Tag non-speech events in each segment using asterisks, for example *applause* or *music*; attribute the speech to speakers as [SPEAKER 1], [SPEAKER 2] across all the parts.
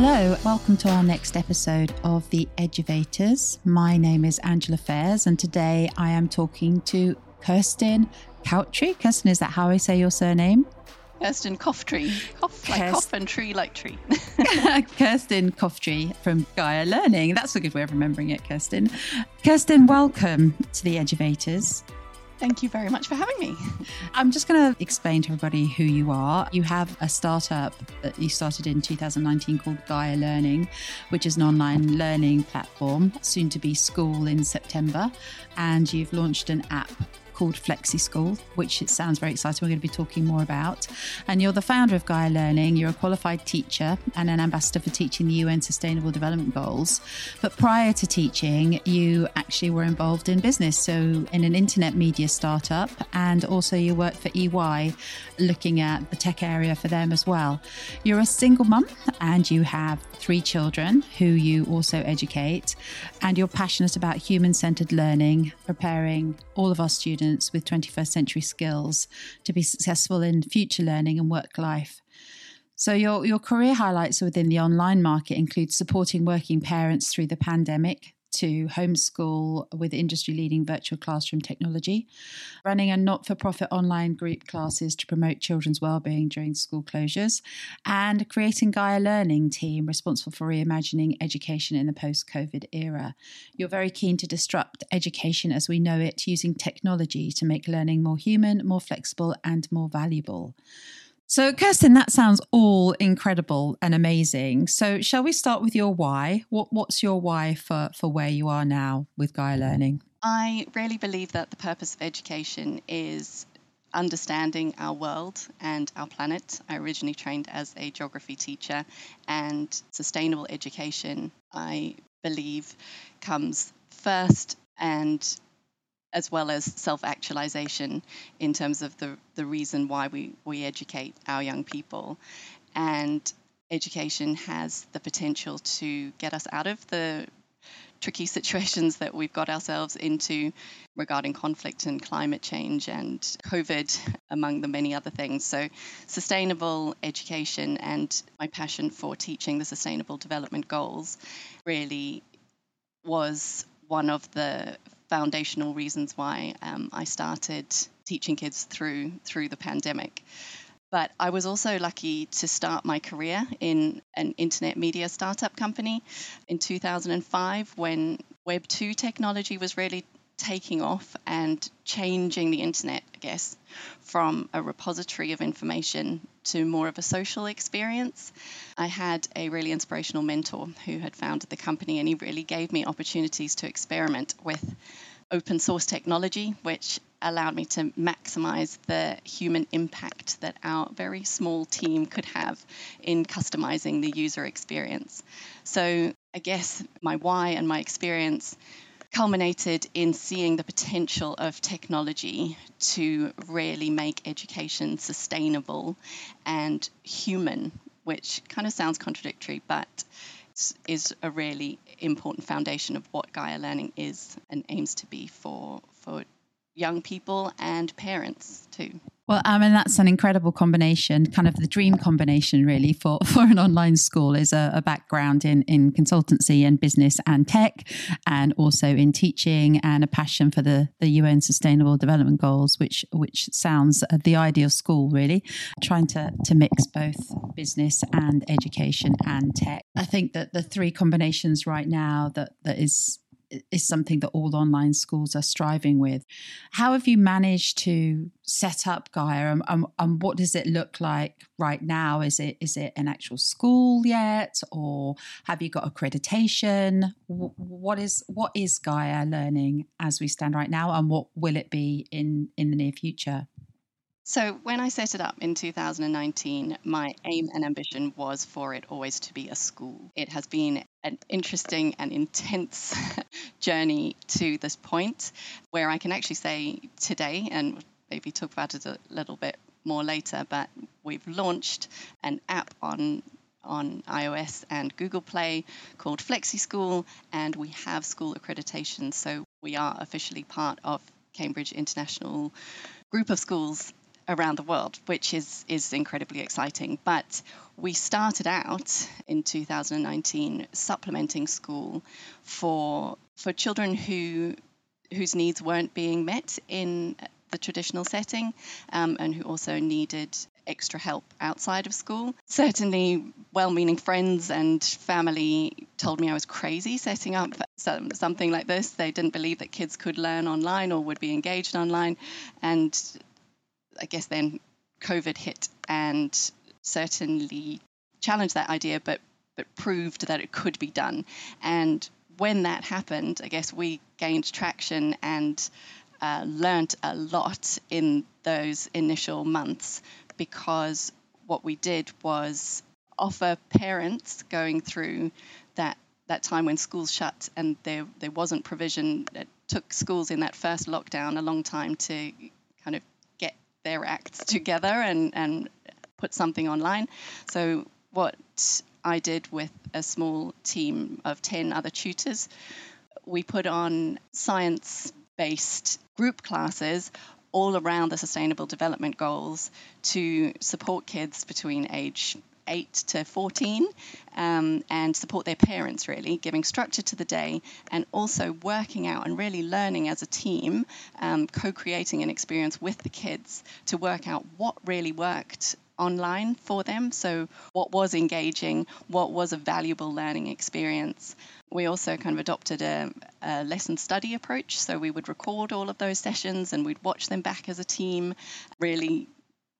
[SPEAKER 1] Hello, welcome to our next episode of The Eduvators. My name is Angela Fairs, and today I am talking to Kirsten Couttree. Kirsten, is that how I say your surname?
[SPEAKER 2] Kirsten Coughtrie. Cough like
[SPEAKER 1] Kirst-
[SPEAKER 2] cough and tree like tree. *laughs* *laughs*
[SPEAKER 1] Kirsten Coughtrie from Gaia Learning. That's a good way of remembering it, Kirsten. Kirsten, welcome to The Eduvators.
[SPEAKER 2] Thank you very much for having me.
[SPEAKER 1] I'm just going to explain to everybody who you are. You have a startup that you started in 2019 called Gaia Learning, which is an online learning platform, soon to be school in September. And you've launched an app called Flexi School, which it sounds very exciting. We're going to be talking more about. And you're the founder of Gaia Learning. You're a qualified teacher and an ambassador for teaching the UN Sustainable Development Goals. But prior to teaching, you actually were involved in business. So, in an internet media startup, and also you worked for EY looking at the tech area for them as well. You're a single mum and you have three children who you also educate, and you're passionate about human centered learning, preparing all of our students with 21st century skills to be successful in future learning and work life. So your your career highlights within the online market include supporting working parents through the pandemic to homeschool with industry leading virtual classroom technology, running a not for profit online group classes to promote children's well-being during school closures, and creating Gaia Learning team responsible for reimagining education in the post-COVID era. You're very keen to disrupt education as we know it using technology to make learning more human, more flexible, and more valuable. So, Kirsten, that sounds all incredible and amazing. So, shall we start with your why? What, what's your why for, for where you are now with Gaia Learning?
[SPEAKER 2] I really believe that the purpose of education is understanding our world and our planet. I originally trained as a geography teacher, and sustainable education, I believe, comes first and as well as self actualization in terms of the, the reason why we, we educate our young people. And education has the potential to get us out of the tricky *laughs* situations that we've got ourselves into regarding conflict and climate change and COVID, *laughs* among the many other things. So, sustainable education and my passion for teaching the Sustainable Development Goals really was one of the foundational reasons why um, I started teaching kids through through the pandemic. But I was also lucky to start my career in an internet media startup company in 2005 when Web 2 technology was really taking off and changing the internet, I guess, from a repository of information to more of a social experience. I had a really inspirational mentor who had founded the company, and he really gave me opportunities to experiment with open source technology, which allowed me to maximize the human impact that our very small team could have in customizing the user experience. So, I guess my why and my experience culminated in seeing the potential of technology to really make education sustainable and human, which kind of sounds contradictory, but is a really important foundation of what Gaia Learning is and aims to be for for young people and parents too.
[SPEAKER 1] Well, I mean, that's an incredible combination, kind of the dream combination, really, for, *laughs* for an online school is a, a, background in, in consultancy and business and tech, and also in teaching and a passion for the, the UN Sustainable Development Goals, which which sounds the ideal school, really, trying to, to mix both business and education and tech. I think that the three combinations right now that, that is is something that all online schools are striving with. How have you managed to set up Gaia, and, and, and, what does it look like right now? Is it is it an actual school yet, or have you got accreditation? What is what is Gaia Learning as we stand right now, and what will it be in in the near future?
[SPEAKER 2] So, when I set it up in 2019, my aim and ambition was for it always to be a school. It has been an interesting and intense *laughs* journey to this point where I can actually say today, and maybe talk about it a little bit more later, but we've launched an app on on iOS and Google Play called Flexi School, and we have school accreditation, so we are officially part of Cambridge International Group of Schools around the world, which is, is incredibly exciting. But we started out in 2019 supplementing school for, for children who, whose needs weren't being met in the traditional setting um, and who also needed extra help outside of school. Certainly, well meaning friends and family told me I was crazy setting up some, something like this. They didn't believe that kids could learn online or would be engaged online. And I guess then COVID hit and certainly challenged that idea, but but proved that it could be done. And when that happened, I guess we gained traction and uh, learned a lot in those initial months because what we did was offer parents going through that that time when schools shut and there there wasn't provision. It took schools in that first lockdown a long time to kind of their acts together and, and put something online. So, what I did with a small team of 10 other tutors, we put on science based group classes all around the sustainable development goals to support kids between age 8 to 14 um, and support their parents, really, giving structure to the day and also working out and really learning as a team, um, co creating an experience with the kids to work out what really worked online for them. So, what was engaging, what was a valuable learning experience. We also kind of adopted a, a, lesson study approach. So, we would record all of those sessions and we'd watch them back as a team, really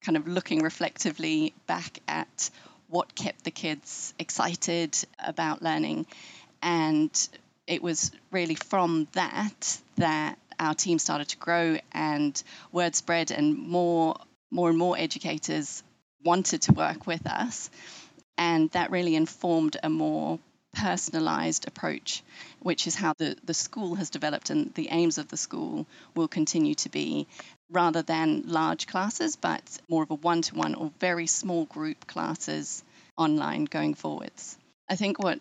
[SPEAKER 2] kind of looking reflectively back at what kept the kids excited about learning. And it was really from that that our team started to grow and word spread and more more and more educators wanted to work with us and that really informed a more personalized approach which is how the, the school has developed and the aims of the school will continue to be rather than large classes, but more of a one to one or very small group classes online going forwards. I think what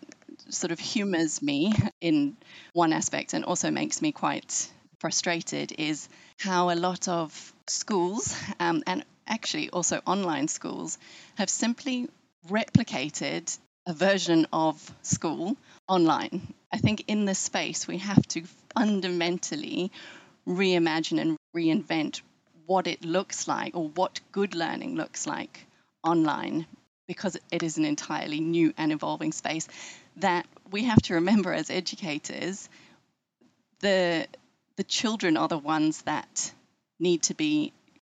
[SPEAKER 2] sort of humors me *laughs* in one aspect and also makes me quite frustrated is how a lot of schools um, and actually also online schools have simply replicated a version of school online. I think in this space we have to fundamentally reimagine and reinvent what it looks like or what good learning looks like online because it is an entirely new and evolving space that we have to remember as educators the the children are the ones that need to be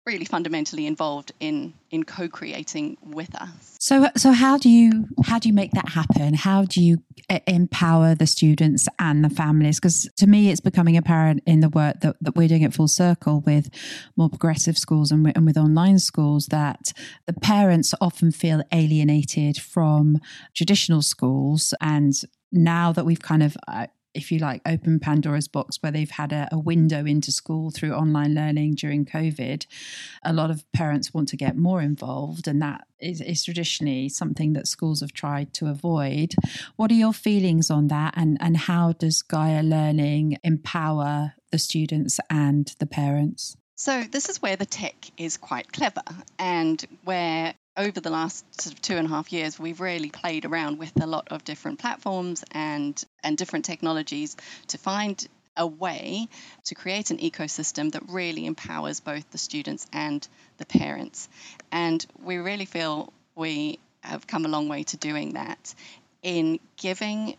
[SPEAKER 2] really fundamentally involved in in co-creating with us.
[SPEAKER 1] So so how do you how do you make that happen? How do you empower the students and the families? Because to me, it's becoming apparent in the work that, that we're doing at Full Circle with more progressive schools and, and with online schools that the parents often feel alienated from traditional schools and now that we've kind of uh, if you like, open Pandora's box where they've had a, a, window into school through online learning during COVID. A lot of parents want to get more involved, and that is, is, traditionally something that schools have tried to avoid. What are your feelings on that, and, and how does Gaia Learning empower the students and the parents?
[SPEAKER 2] So, this is where the tech is quite clever and where over the last sort of two and a half years, we've really played around with a lot of different platforms and, and different technologies to find a way to create an ecosystem that really empowers both the students and the parents. And we really feel we have come a long way to doing that in giving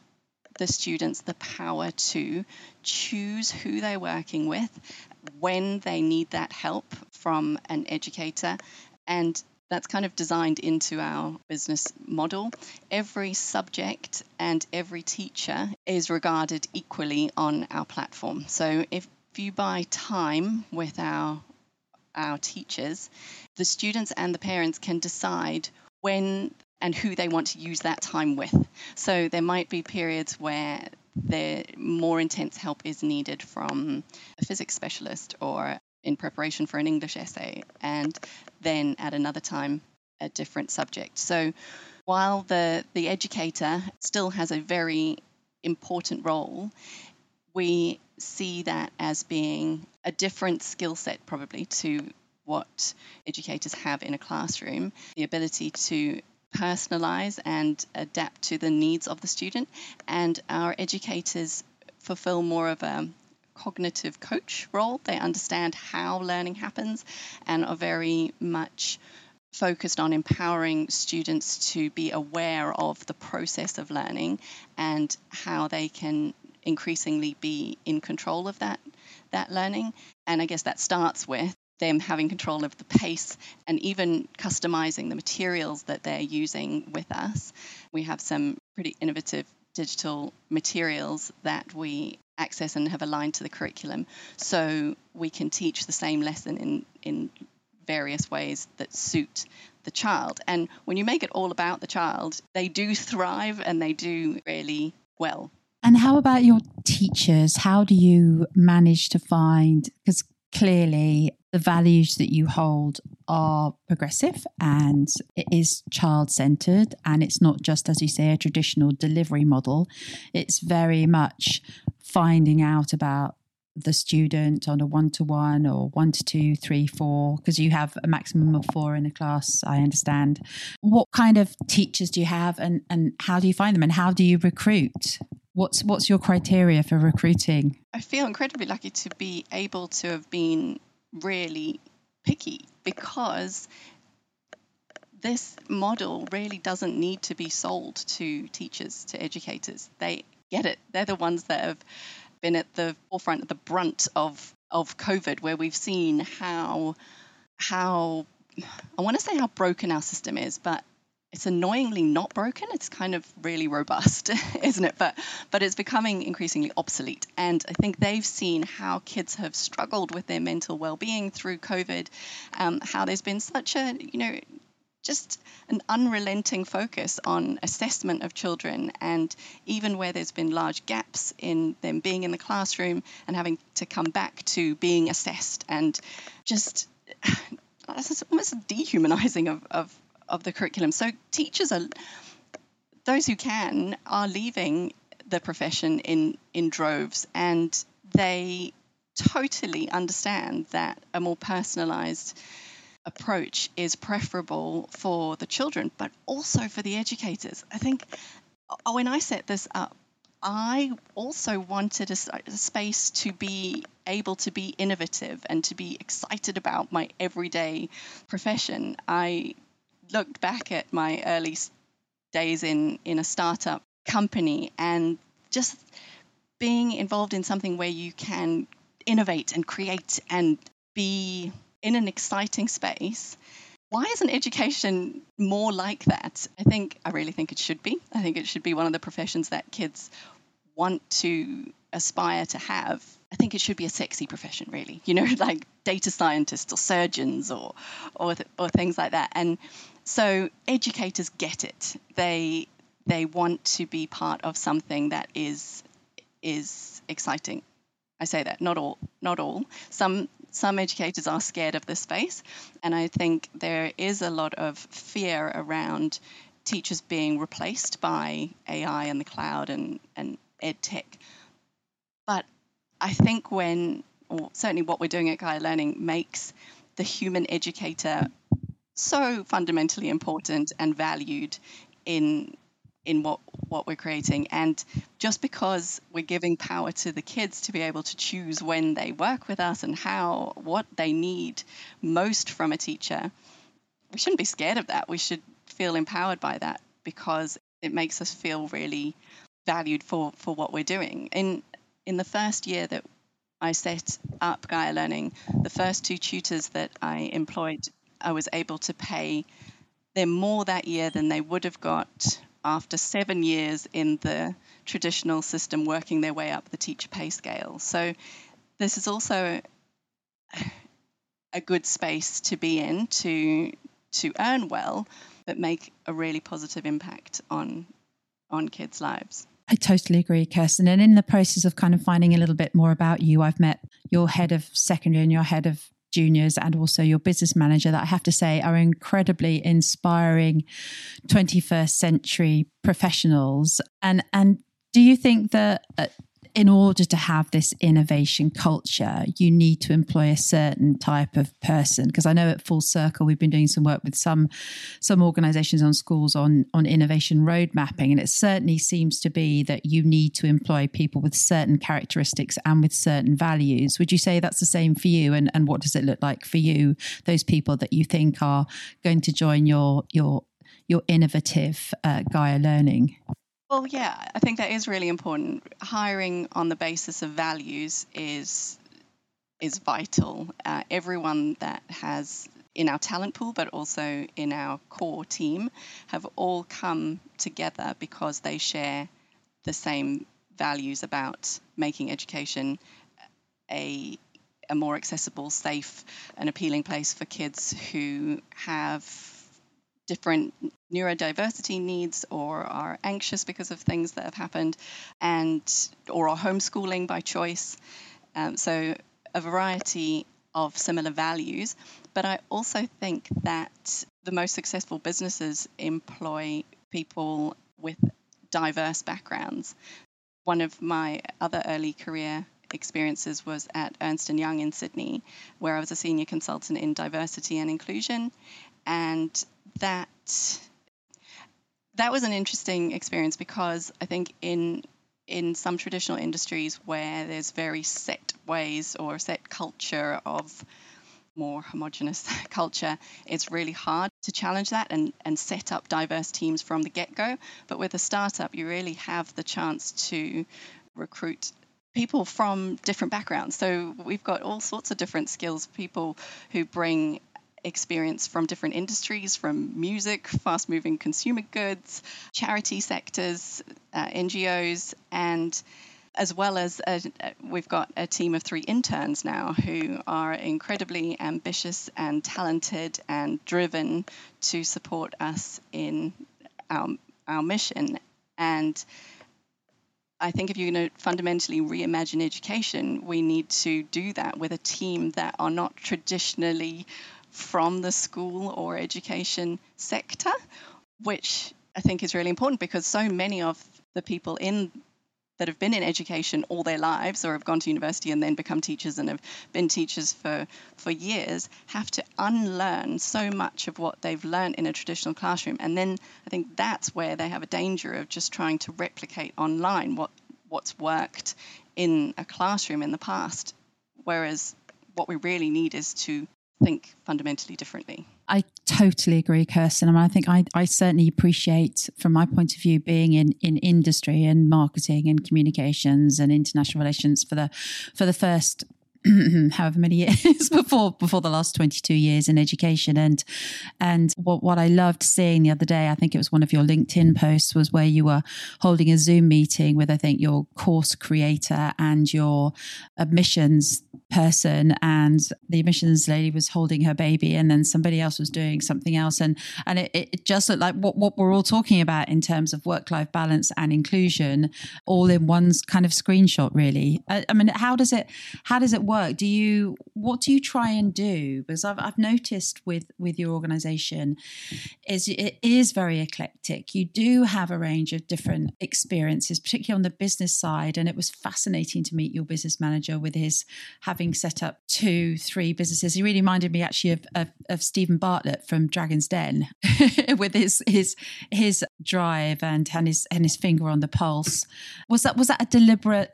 [SPEAKER 2] the students the power to choose who they're working with, when they need that help from an educator, and that's kind of designed into our business model. Every subject and every teacher is regarded equally on our platform. So if you buy time with our our teachers, the students and the parents can decide when and who they want to use that time with. So there might be periods where the more intense help is needed from a physics specialist or in preparation for an English essay, and then at another time, a different subject. So while the, the educator still has a very important role, we see that as being a different skill set, probably, to what educators have in a classroom, the ability to personalize and adapt to the needs of the student. And our educators fulfill more of a cognitive coach role. They understand how learning happens and are very much focused on empowering students to be aware of the process of learning and how they can increasingly be in control of that that learning and i guess that starts with them having control of the pace and even customizing the materials that they're using with us we have some pretty innovative digital materials that we access and have aligned to the curriculum so we can teach the same lesson in in various ways that suit the child. And when you make it all about the child, they do thrive and they do really well.
[SPEAKER 1] And how about your teachers? How do you manage to find, because clearly the values that you hold are progressive and it is child centered and it's not just as you say a traditional delivery model it's very much finding out about the student on a one to one or one to two, three, four, because you have a maximum of four in a class, I understand. What kind of teachers do you have and, and how do you find them and how do you recruit? What's what's your criteria for recruiting?
[SPEAKER 2] I feel incredibly lucky to be able to have been really picky because this model really doesn't need to be sold to teachers, to educators. They get it. They're the ones that have been at the forefront the brunt of of COVID, where we've seen how how I want to say how broken our system is, but it's annoyingly not broken. It's kind of really robust, *laughs* isn't it? But but it's becoming increasingly obsolete. And I think they've seen how kids have struggled with their mental well-being through COVID, um, how there's been such a you know just an unrelenting focus on assessment of children and even where there's been large gaps in them being in the classroom and having to come back to being assessed and just *sighs* it's almost dehumanizing of, of, of the curriculum. So teachers are those who can are leaving the profession in in droves and they totally understand that a more personalized approach is preferable for the children, but also for the educators. I think uh, when I set this up, I also wanted a, a, space to be able to be innovative and to be excited about my everyday profession. I looked back at my early days in, in a startup company and just being involved in something where you can innovate and create and be in an exciting space. Why isn't education more like that? I think, I really think it should be. I think it should be one of the professions that kids want to aspire to have. I think it should be a sexy profession, really, you know, *laughs* like data scientists or surgeons or, or, or things like that. And so educators get it. They, they want to be part of something that is, is exciting. I say that, not all, not all. Some some educators are scared of this space, and I think there is a lot of fear around teachers being replaced by AI and the cloud and, and ed tech. But I think when, or certainly what we're doing at Gaia Learning, makes the human educator so fundamentally important and valued in in what what we're creating. And just because we're giving power to the kids to be able to choose when they work with us and how what they need most from a teacher we shouldn't be scared of that. We should feel empowered by that because it makes us feel really valued for for what we're doing. In in the first year that I set up Gaia Learning the first two tutors that I employed I was able to pay them more that year than they would have got after seven years in the traditional system working their way up the teacher pay scale. So this is also a good space to be in to to earn well, but make a really positive impact on on kids' lives.
[SPEAKER 1] I totally agree, Kirsten. And in the process of kind of finding a little bit more about you, I've met your head of secondary and your head of juniors and also your business manager that I have to say are incredibly inspiring 21st century professionals. And and do you think that uh, in order to have this innovation culture, you need to employ a certain type of person. Because I know at Full Circle we've been doing some work with some some organisations on schools on on innovation road mapping, and it certainly seems to be that you need to employ people with certain characteristics and with certain values. Would you say that's the same for you? And and what does it look like for you? Those people that you think are going to join your your your innovative uh, Gaia learning.
[SPEAKER 2] Well, yeah, I think that is really important. Hiring on the basis of values is is vital. Uh, everyone that has in our talent pool, but also in our core team, have all come together because they share the same values about making education a a more accessible, safe, and appealing place for kids who have different neurodiversity needs or are anxious because of things that have happened and or are homeschooling by choice um, so a variety of similar values but i also think that the most successful businesses employ people with diverse backgrounds one of my other early career experiences was at Ernst & Young in Sydney, where I was a senior consultant in diversity and inclusion. And that that was an interesting experience because I think in in some traditional industries where there's very set ways or set culture of more homogenous *laughs* culture, it's really hard to challenge that and, and set up diverse teams from the get go. But with a startup, you really have the chance to recruit people from different backgrounds. So we've got all sorts of different skills, people who bring experience from different industries, from music, fast moving consumer goods, charity sectors, uh, NGOs, and as well as a, we've got a team of three interns now who are incredibly ambitious and talented and driven to support us in our, our mission. And I think if you're going to fundamentally reimagine education, we need to do that with a team that are not traditionally from the school or education sector, which I think is really important because so many of the people in that have been in education all their lives or have gone to university and then become teachers and have been teachers for, for years have to unlearn so much of what they've learned in a traditional classroom. And then I think that's where they have a danger of just trying to replicate online what, what's worked in a classroom in the past. Whereas what we really need is to think fundamentally differently.
[SPEAKER 1] I totally agree, Kirsten. I mean, I think I, I certainly appreciate, from my point of view, being in, in industry and marketing and communications and international relations for the for the first *clears throat* however many years *laughs* before before the last 22 years in education. And and what what I loved seeing the other day I think it was one of your LinkedIn posts was where you were holding a Zoom meeting with I think your course creator and your admissions person. And the admissions lady was holding her baby and then somebody else was doing something else. And and it, it just looked like what, what we're all talking about in terms of work-life balance and inclusion all in one kind of screenshot really. I, I mean how does it how does it work do you what do you try and do? Because I've, I've noticed with with your organization is it is very eclectic. You do have a range of different experiences particularly on the business side and it was fascinating to meet your business manager with his having set up two three businesses. He really reminded me actually of, of, of Steven Bartlett from Dragon's Den *laughs* with his his his drive and and his and his finger on the pulse. Was that was that a deliberate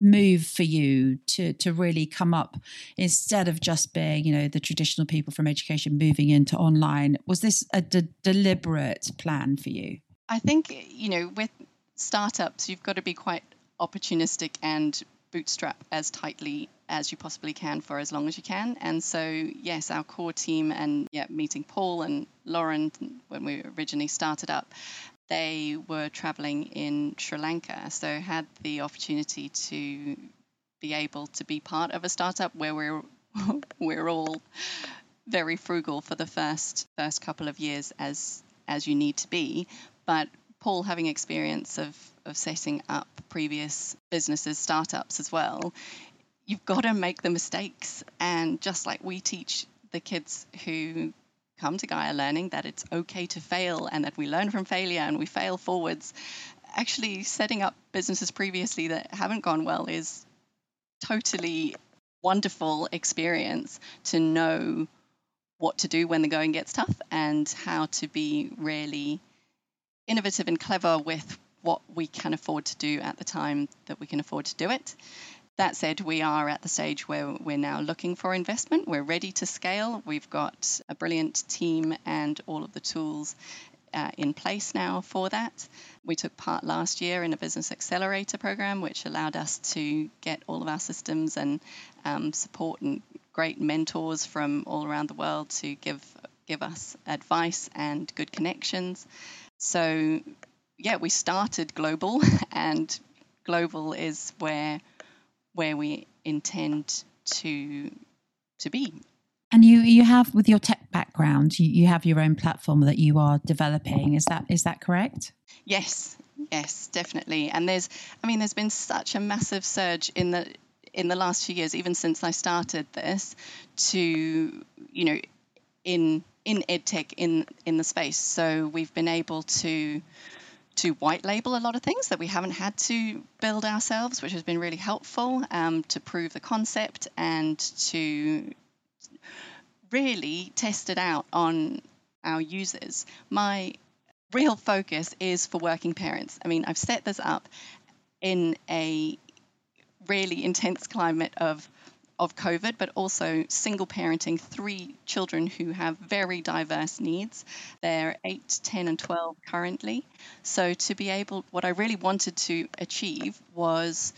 [SPEAKER 1] move for you to to really come up instead of just being you know the traditional people from education moving into online? Was this a de- deliberate plan for you?
[SPEAKER 2] I think you know with startups you've got to be quite opportunistic and bootstrap as tightly as you possibly can for as long as you can. And so yes our core team and yeah meeting paul and lauren when we originally started up they were traveling in Sri Lanka, so had the opportunity to be able to be part of a startup where we're *laughs* we're all very frugal for the first first couple of years as as you need to be, but Paul having experience of of setting up previous businesses, startups as well, you've got to make the mistakes. And just like we teach the kids who come to Gaia learning that it's okay to fail and that we learn from failure and we fail forwards. actually setting up businesses previously that haven't gone well is totally wonderful experience to know what to do when the going gets tough and how to be really innovative and clever with what we can afford to do at the time that we can afford to do it. That said, we are at the stage where we're now looking for investment. We're ready to scale. We've got a brilliant team and all of the tools uh, in place now for that. We took part last year in a business accelerator program, which allowed us to get all of our systems and um, support and great mentors from all around the world to give give us advice and good connections. So, yeah, we started global, *laughs* and global is where where we intend to to be.
[SPEAKER 1] And you you have with your tech background, you, you have your own platform that you are developing. Is that is that correct?
[SPEAKER 2] Yes, yes, definitely. And there's I mean there's been such a massive surge in the in the last few years, even since I started this, to you know, in in edtech in in the space. So we've been able to to white label a lot of things that we haven't had to build ourselves, which has been really helpful um, to prove the concept and to really test it out on our users. My real focus is for working parents. I mean, I've set this up in a really intense climate of of COVID, but also single parenting three children who have very diverse needs. They're 8, 10, and 12 currently. So, to be able, what I really wanted to achieve was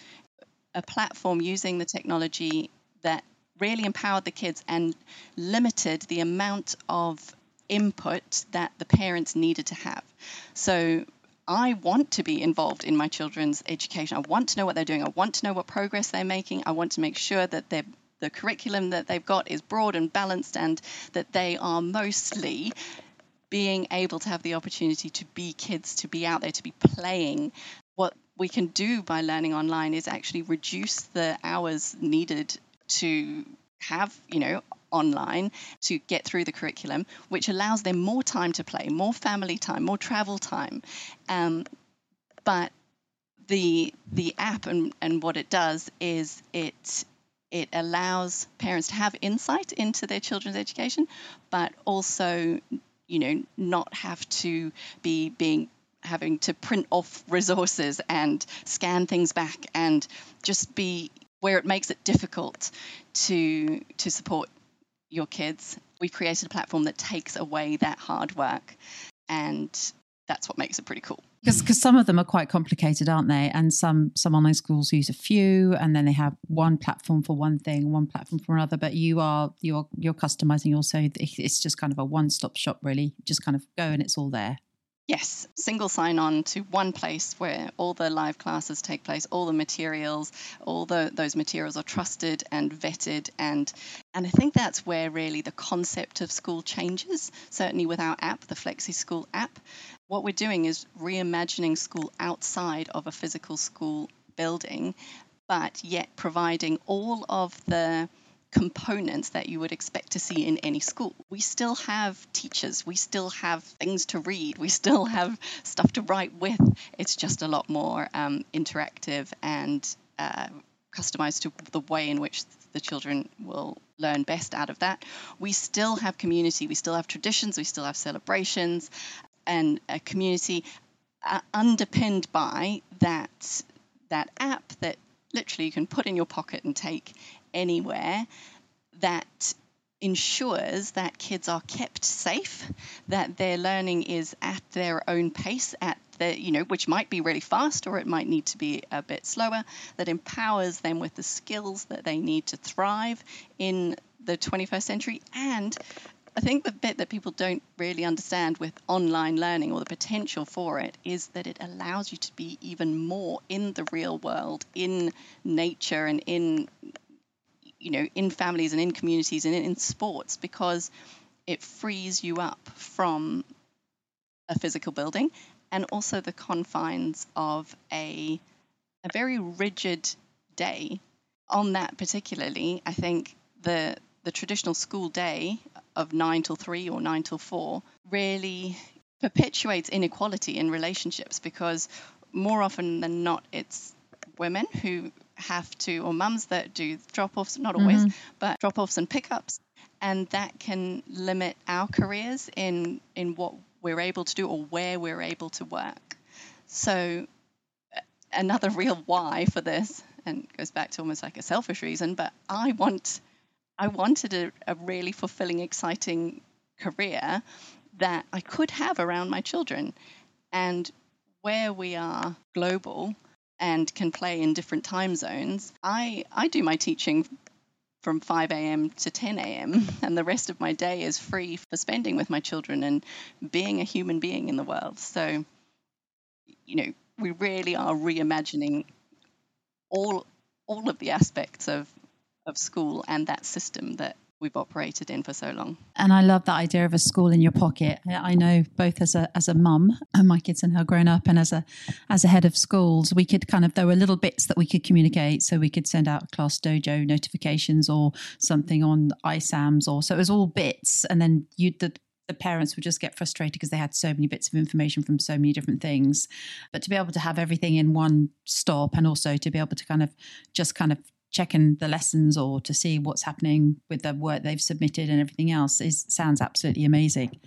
[SPEAKER 2] a platform using the technology that really empowered the kids and limited the amount of input that the parents needed to have. So, I want to be involved in my children's education. I want to know what they're doing. I want to know what progress they're making. I want to make sure that they're the curriculum that they've got is broad and balanced and that they are mostly being able to have the opportunity to be kids, to be out there, to be playing. What we can do by learning online is actually reduce the hours needed to have, you know, online to get through the curriculum, which allows them more time to play, more family time, more travel time. Um, but the the app and, and what it does is it it allows parents to have insight into their children's education, but also, you know, not have to be being having to print off resources and scan things back and just be where it makes it difficult to to support your kids. We've created a platform that takes away that hard work and that's what makes it pretty cool.
[SPEAKER 1] Because some of them are quite complicated, aren't they? And some some online schools use a few, and then they have one platform for one thing, one platform for another. But you are you're you're customizing also. It's just kind of a one stop shop, really. Just kind of go and it's all there.
[SPEAKER 2] Yes, single sign on to one place where all the live classes take place, all the materials, all the, those materials are trusted and vetted and and I think that's where really the concept of school changes, certainly with our app, the Flexi School app. What we're doing is reimagining school outside of a physical school building, but yet providing all of the components that you would expect to see in any school. We still have teachers, we still have things to read, we still have stuff to write with. It's just a lot more um, interactive and uh, customized to the way in which the children will learn best out of that. We still have community, we still have traditions, we still have celebrations, and a community uh, underpinned by that that app that literally you can put in your pocket and take anywhere that ensures that kids are kept safe, that their learning is at their own pace, at the, you know, which might be really fast or it might need to be a bit slower, that empowers them with the skills that they need to thrive in the 21st century. And I think the bit that people don't really understand with online learning or the potential for it is that it allows you to be even more in the real world, in nature, and in you know, in families and in communities and in, in sports because it frees you up from a physical building and also the confines of a, a very rigid day. On that particularly, I think the the traditional school day of nine till three or nine till four really perpetuates inequality in relationships because more often than not, it's women who have to, or mums that do drop offs, not always, mm-hmm. but drop offs and pickups. And that can limit our careers in, in what we're able to do or where we're able to work. So, another real why for this, and goes back to almost like a selfish reason, but I want, I wanted a, a really fulfilling, exciting career that I could have around my children. And where we are global and can play in different time zones, I, I do my teaching from 5 a.m. to 10 a.m., *laughs* and the rest of my day is free for spending with my children and being a human being in the world. So, you know, we really are reimagining all all of the aspects of of school and that system that we've operated in for so long.
[SPEAKER 1] And I love that idea of a school in your pocket. I know both as a as a mum, and my kids and now grown up, and as a as a head of schools, we could kind of there were little bits that we could communicate. So we could send out class dojo notifications or something on ISAMs, or so it was all bits, and then you the the parents would just get frustrated because they had so many bits of information from so many different things. But to be able to have everything in one stop and also to be able to kind of just kind of checking the lessons or to see what's happening with the work they've submitted and everything else is sounds absolutely amazing.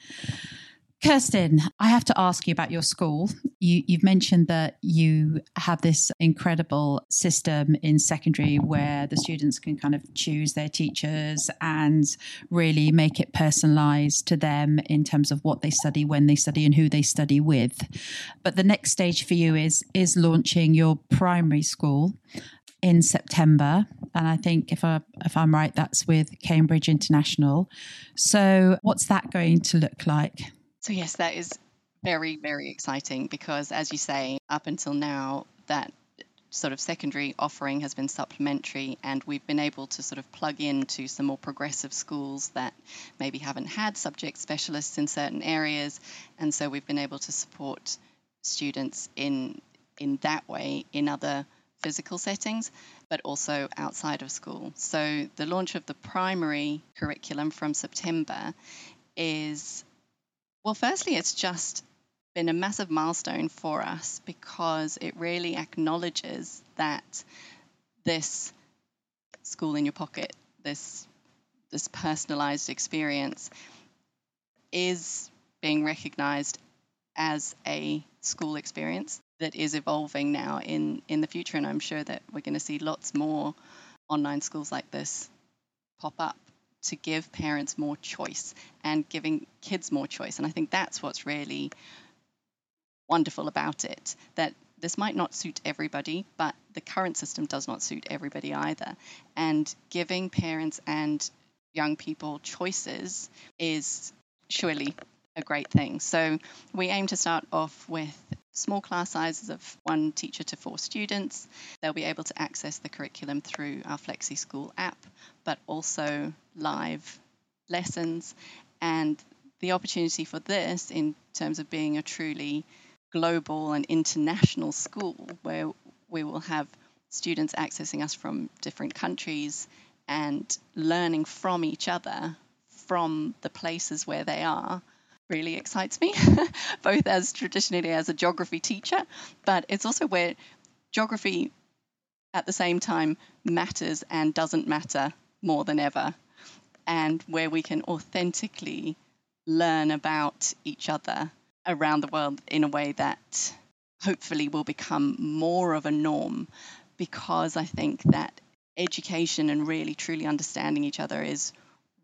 [SPEAKER 1] Kirsten, I have to ask you about your school. You, have mentioned that you have this incredible system in secondary where the students can kind of choose their teachers and really make it personalized to them in terms of what they study, when they study, and who they study with. But the next stage for you is is launching your primary school in September, and I think if I if I'm right, that's with Cambridge International. So, what's that going to look like?
[SPEAKER 2] So yes, that is very very exciting because, as you say, up until now, that sort of secondary offering has been supplementary, and we've been able to sort of plug into some more progressive schools that maybe haven't had subject specialists in certain areas, and so we've been able to support students in in that way in other physical settings, but also outside of school. So the launch of the primary curriculum from September is, well, firstly, it's just been a massive milestone for us because it really acknowledges that this school in your pocket, this this personalized experience is being recognized as a school experience that is evolving now in, in the future. And I'm sure that we're going to see lots more online schools like this pop up to give parents more choice and giving kids more choice. And I think that's what's really wonderful about it that this might not suit everybody, but the current system does not suit everybody either. And giving parents and young people choices is surely a great thing. So we aim to start off with small class sizes of one teacher to four students. They'll be able to access the curriculum through our Flexi School app, but also live lessons. And the opportunity for this, in terms of being a truly global and international school, where we will have students accessing us from different countries and learning from each other from the places where they are really excites me, *laughs* both as traditionally as a geography teacher, but it's also where geography at the same time matters and doesn't matter more than ever, and where we can authentically learn about each other around the world in a way that hopefully will become more of a norm because I think that education and really truly understanding each other is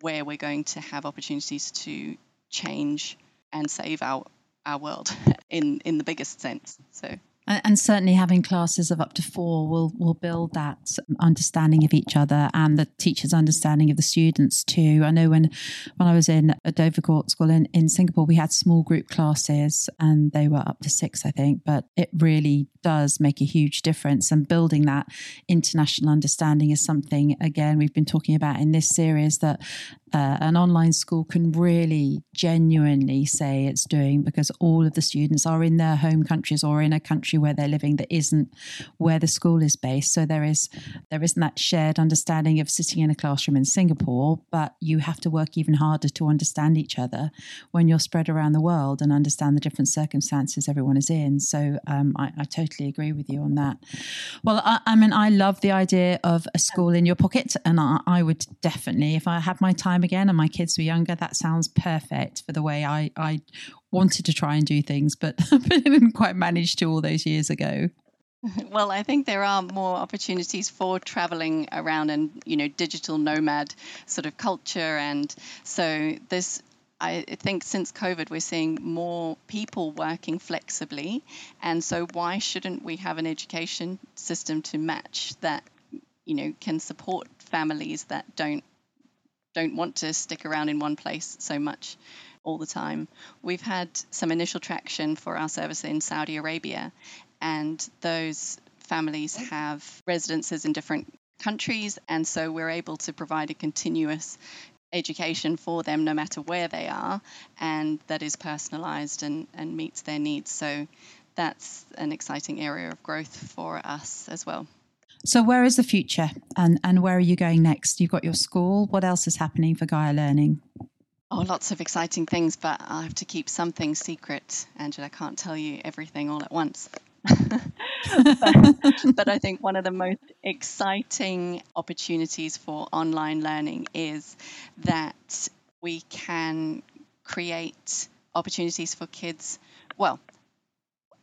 [SPEAKER 2] where we're going to have opportunities to change and save our our world *laughs* in in the biggest sense. So
[SPEAKER 1] and certainly having classes of up to four will will build that understanding of each other and the teacher's understanding of the students too. I know when when I was in a Dover Court school in, in Singapore, we had small group classes and they were up to six, I think, but it really does make a huge difference. And building that international understanding is something again we've been talking about in this series that uh, an online school can really genuinely say it's doing because all of the students are in their home countries or in a country country where they're living that isn't where the school is based. So there is there isn't that shared understanding of sitting in a classroom in Singapore, but you have to work even harder to understand each other when you're spread around the world and understand the different circumstances everyone is in. So um, I, I, totally agree with you on that. Well, I, I, mean, I love the idea of a school in your pocket, and I, I would definitely, if I had my time again and my kids were younger, that sounds perfect for the way I, I wanted to try and do things, *laughs* but, didn't quite manage to all those years ago. *laughs*
[SPEAKER 2] Well, I think there are more opportunities for traveling around and, you know, digital nomad sort of culture. And so this, I think since COVID, we're seeing more people working flexibly. And so why shouldn't we have an education system to match that, you know, can support families that don't don't want to stick around in one place so much all the time. We've had some initial traction for our service in Saudi Arabia, and those families have residences in different countries, and so we're able to provide a continuous education for them no matter where they are, and that is personalized and, and meets their needs. So that's an exciting area of growth for us as well.
[SPEAKER 1] So, where is the future and, and where are you going next? You've got your school. What else is happening for Gaia Learning?
[SPEAKER 2] Oh, lots of exciting things, but I have to keep something secret, Angela. I can't tell you everything all at once. but, *laughs* but, I think one of the most exciting opportunities for online learning is that we can create opportunities for kids, well,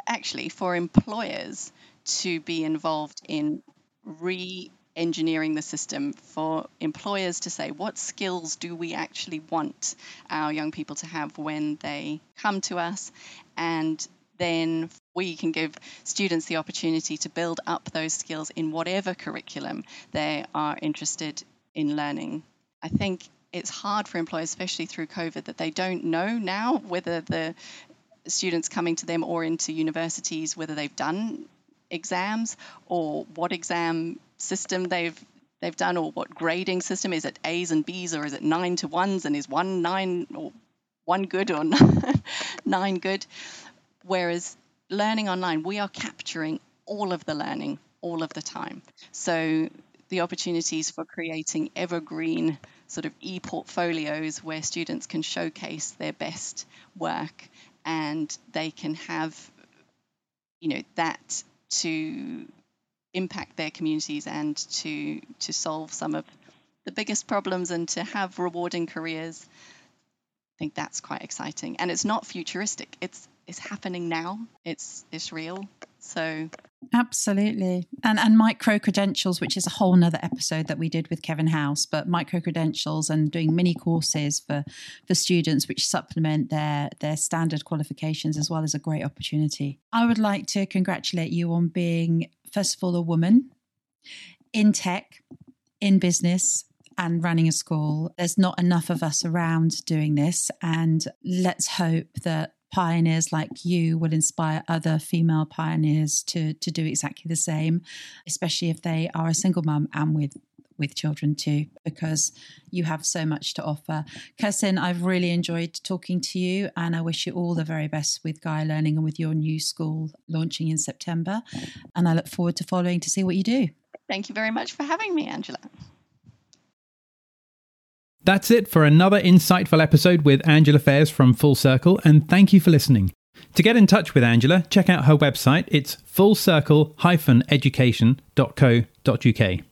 [SPEAKER 2] actually, for employers to be involved in re engineering the system for employers to say what skills do we actually want our young people to have when they come to us and then we can give students the opportunity to build up those skills in whatever curriculum they are interested in learning. I think it's hard for employers, especially through COVID, that they don't know now whether the students coming to them or into universities, whether they've done exams or what exam system they've they've done or what grading system is it A's and B's or is it nine to ones and is one nine or one good or *laughs* nine good? Whereas learning online we are capturing all of the learning all of the time. So the opportunities for creating evergreen sort of e-portfolios where students can showcase their best work and they can have you know that to impact their communities and to to solve some of the biggest problems and to have rewarding careers. I think that's quite exciting. And it's not futuristic. It's it's happening now. It's it's real. So
[SPEAKER 1] absolutely, and and micro credentials, which is a whole nother episode that we did with Kevin House, but micro credentials and doing mini courses for for students, which supplement their their standard qualifications, as well as a great opportunity. I would like to congratulate you on being first of all a woman in tech, in business, and running a school. There's not enough of us around doing this. And let's hope that pioneers like you will inspire other female pioneers to to do exactly the same, especially if they are a single mum and with with children too, because you have so much to offer. Kirsten, I've really enjoyed talking to you, and I wish you all the very best with Gaia Learning and with your new school launching in September. And I look forward to following to see what you do.
[SPEAKER 2] Thank you very much for having me, Angela.
[SPEAKER 3] That's it for another insightful episode with Angela Fairs from Full Circle, and thank you for listening. To get in touch with Angela, check out her website. It's fullcircle-education.co.uk.